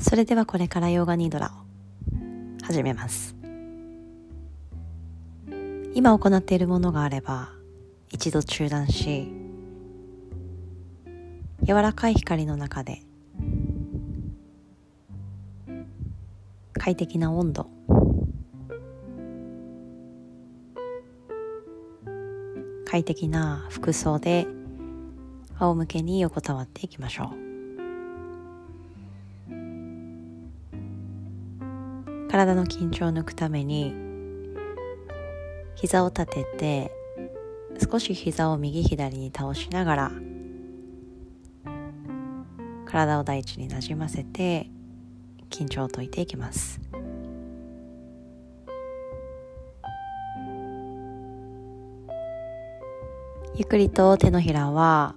それではこれからヨガニードラを始めます。今行っているものがあれば一度中断し柔らかい光の中で快適な温度快適な服装で仰向けに横たわっていきましょう。体の緊張を抜くために膝を立てて少し膝を右左に倒しながら体を大地になじませて緊張を解いていきます。ゆっくりと手のひらは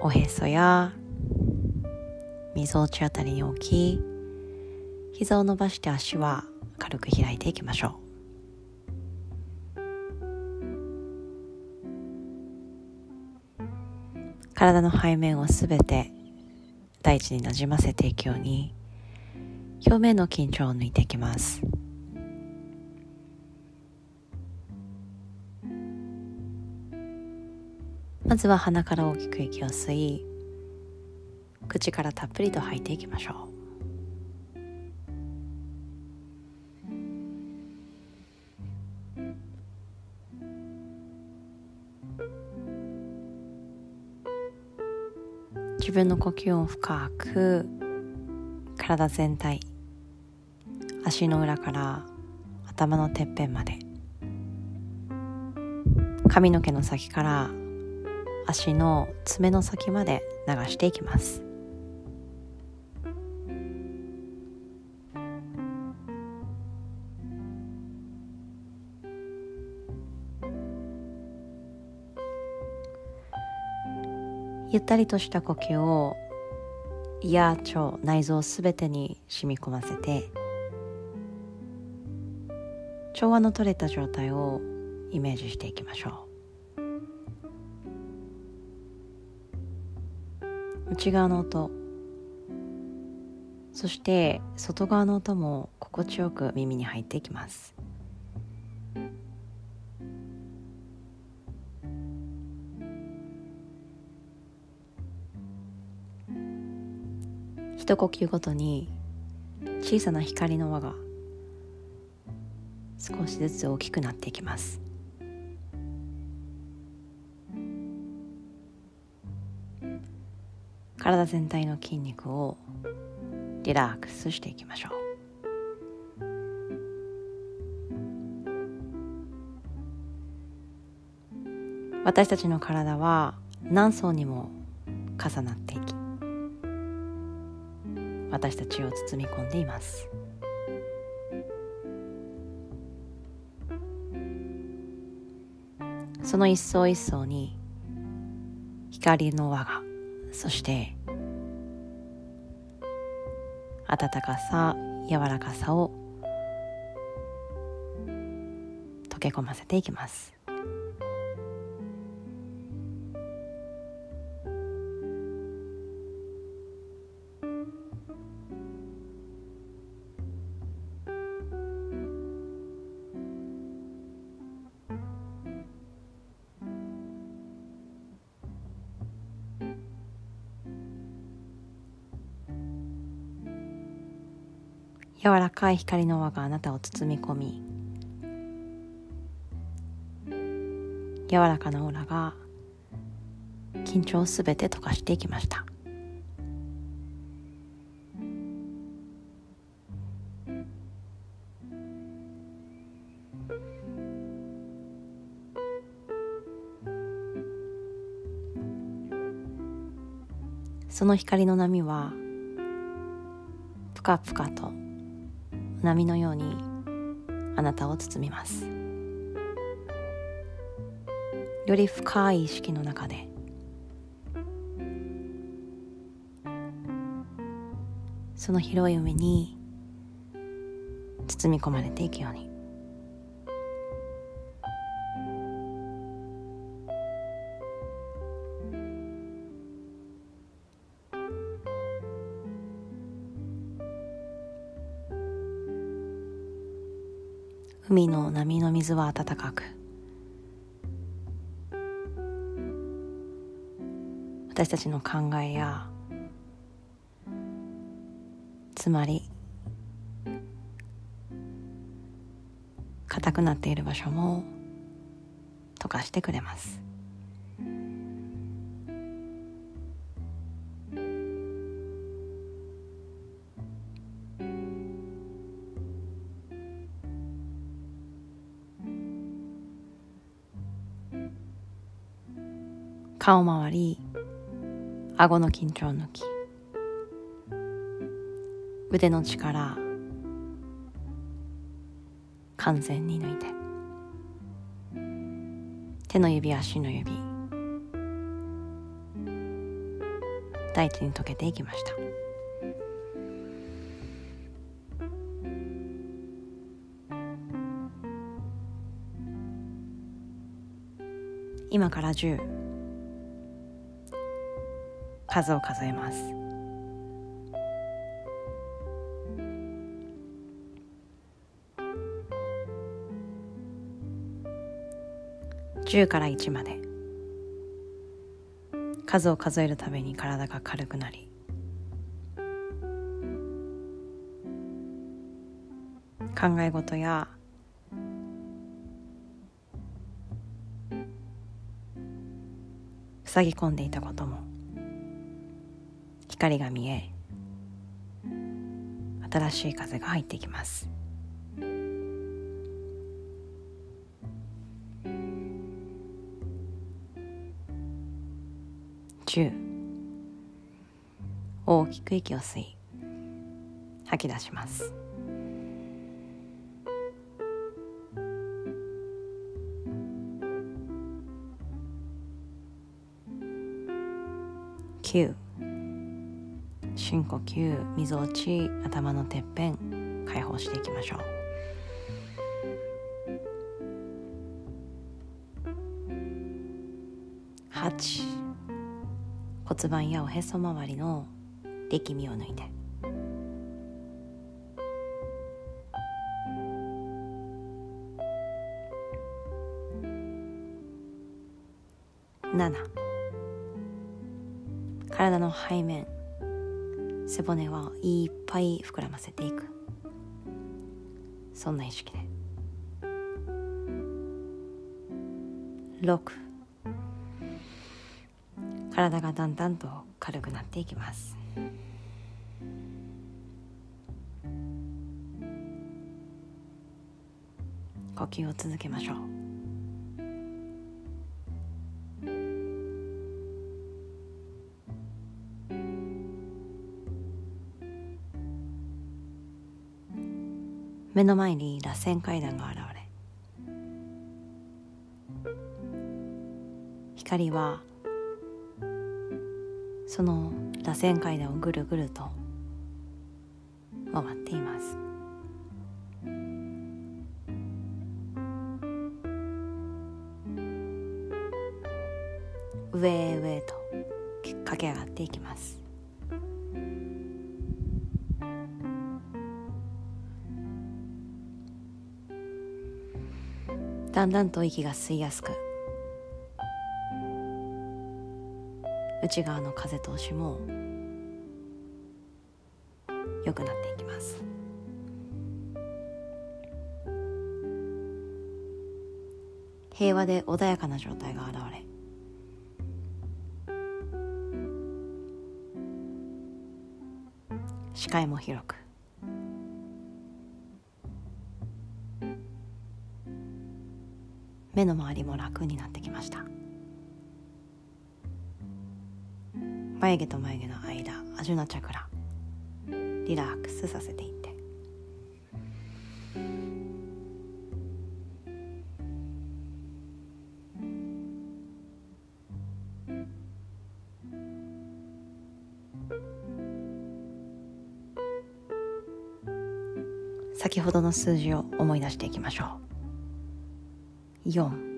おへそやみぞおちあたりに置き膝を伸ばして足は軽く開いていきましょう。体の背面をすべて大地になじませていくように表面の緊張を抜いていきます。まずは鼻から大きく息を吸い口からたっぷりと吐いていきましょう。自分の呼吸を深く体全体足の裏から頭のてっぺんまで。髪の毛の先から足の爪の先まで流していきます。ゆったりとした呼吸を胃や腸内臓すべてに染み込ませて調和の取れた状態をイメージしていきましょう。内側の音そして外側の音も心地よく耳に入っていきます。呼吸ごとに小さな光の輪が少しずつ大きくなっていきます。体全体の筋肉をリラックスしていきましょう。私たちの体は何層にも重なっていき私たちを包み込んでいます。その一層一層に光の輪がそして温かさ柔らかさを溶け込ませていきます。柔らかい光の輪があなたを包み込み柔らかなオーラが緊張をすべて溶かしていきました。その光の波はぷかぷかと波のようにあなたを包みます。より深い意識の中でその広い海に包み込まれていくように。海の波の水は暖かく。私たちの考えやつまり硬くなっている場所も溶かしてくれます。顔周り顎の緊張抜き腕の力完全に抜いて。手の指足の指。大地に溶けていきました。今から10数を数えます。10から1まで。数を数えるために体が軽くなり。考え事や塞ぎ込んでいたことも。光が見え新しい風が入ってきます。10大きく息を吸い吐き出します。9深呼吸みぞおち頭のてっぺん解放していきましょう。8骨盤やおへそ周りの力みを抜いて。7体の背面。背骨はいっぱい膨らませていく。そんな意識で。6体がだんだんと軽くなっていきます。呼吸を続けましょう。目の前に螺旋階段が現れ光はその螺旋階段をぐるぐると回っています。上へ上へと駆け上がっていきます。だんだんと息が吸いやすく内側の風通しも良くなっていきます。平和で穏やかな状態が現れ視界も広く目の周りも楽になってきました。眉毛と眉毛の間アジュナチャクラリラックスさせていって。先ほどの数字を思い出していきましょう。4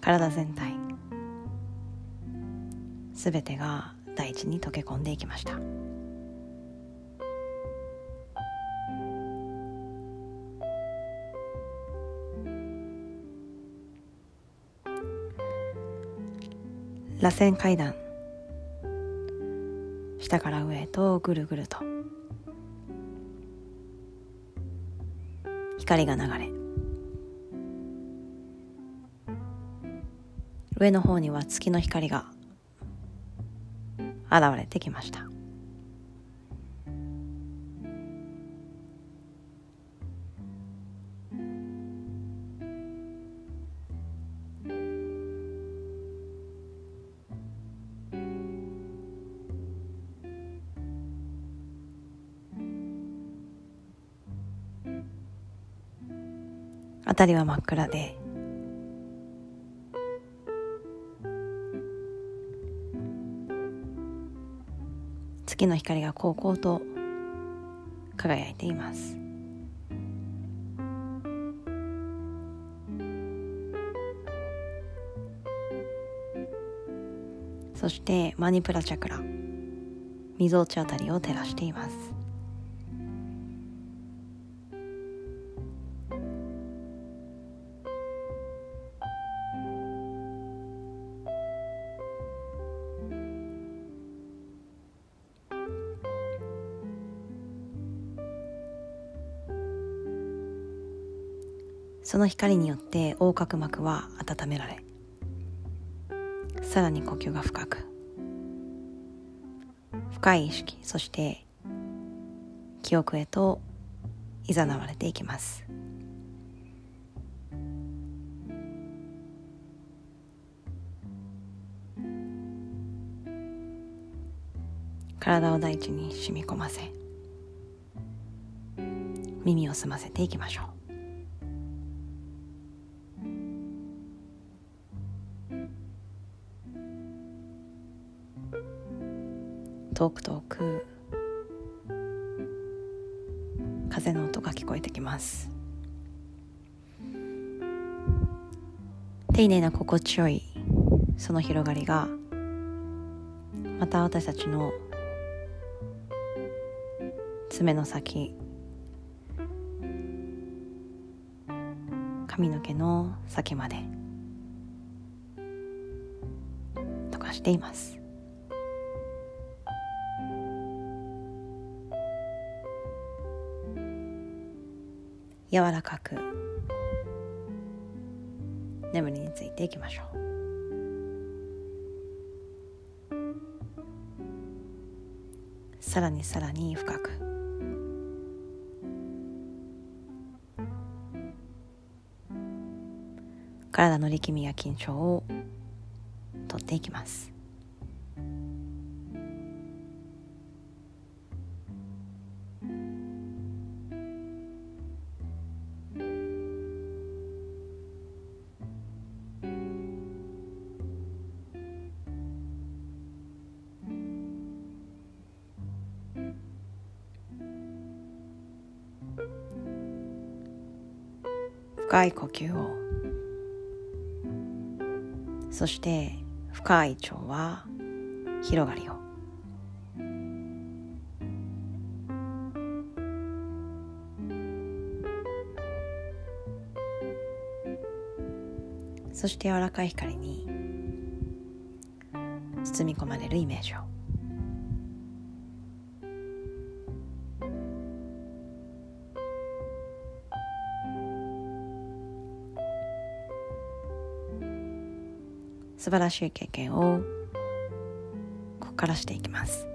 体全体。すべてが大地に溶け込んでいきました。螺旋階段。下から上へとぐるぐると。光が流れ。上の方には月の光が現れてきました。辺りは真っ暗で。月の光がこうこうと輝いています。そしてマニプラチャクラみぞおちあたりを照らしています。その光によって横隔膜は温められさらに呼吸が深く深い意識そして記憶へといざなわれていきます。体を大地に染み込ませ耳を澄ませていきましょう。遠く遠く風の音が聞こえてきます。丁寧な心地よいその広がりがまた私たちの爪の先髪の毛の先まで溶かしています。柔らかく。眠りについていきましょう。さらにさらに深く。体の力みや緊張を取っていきます。深い呼吸を。そして深い腸は広がりを。そして柔らかい光に包み込まれるイメージを。素晴らしい経験をここからしていきます。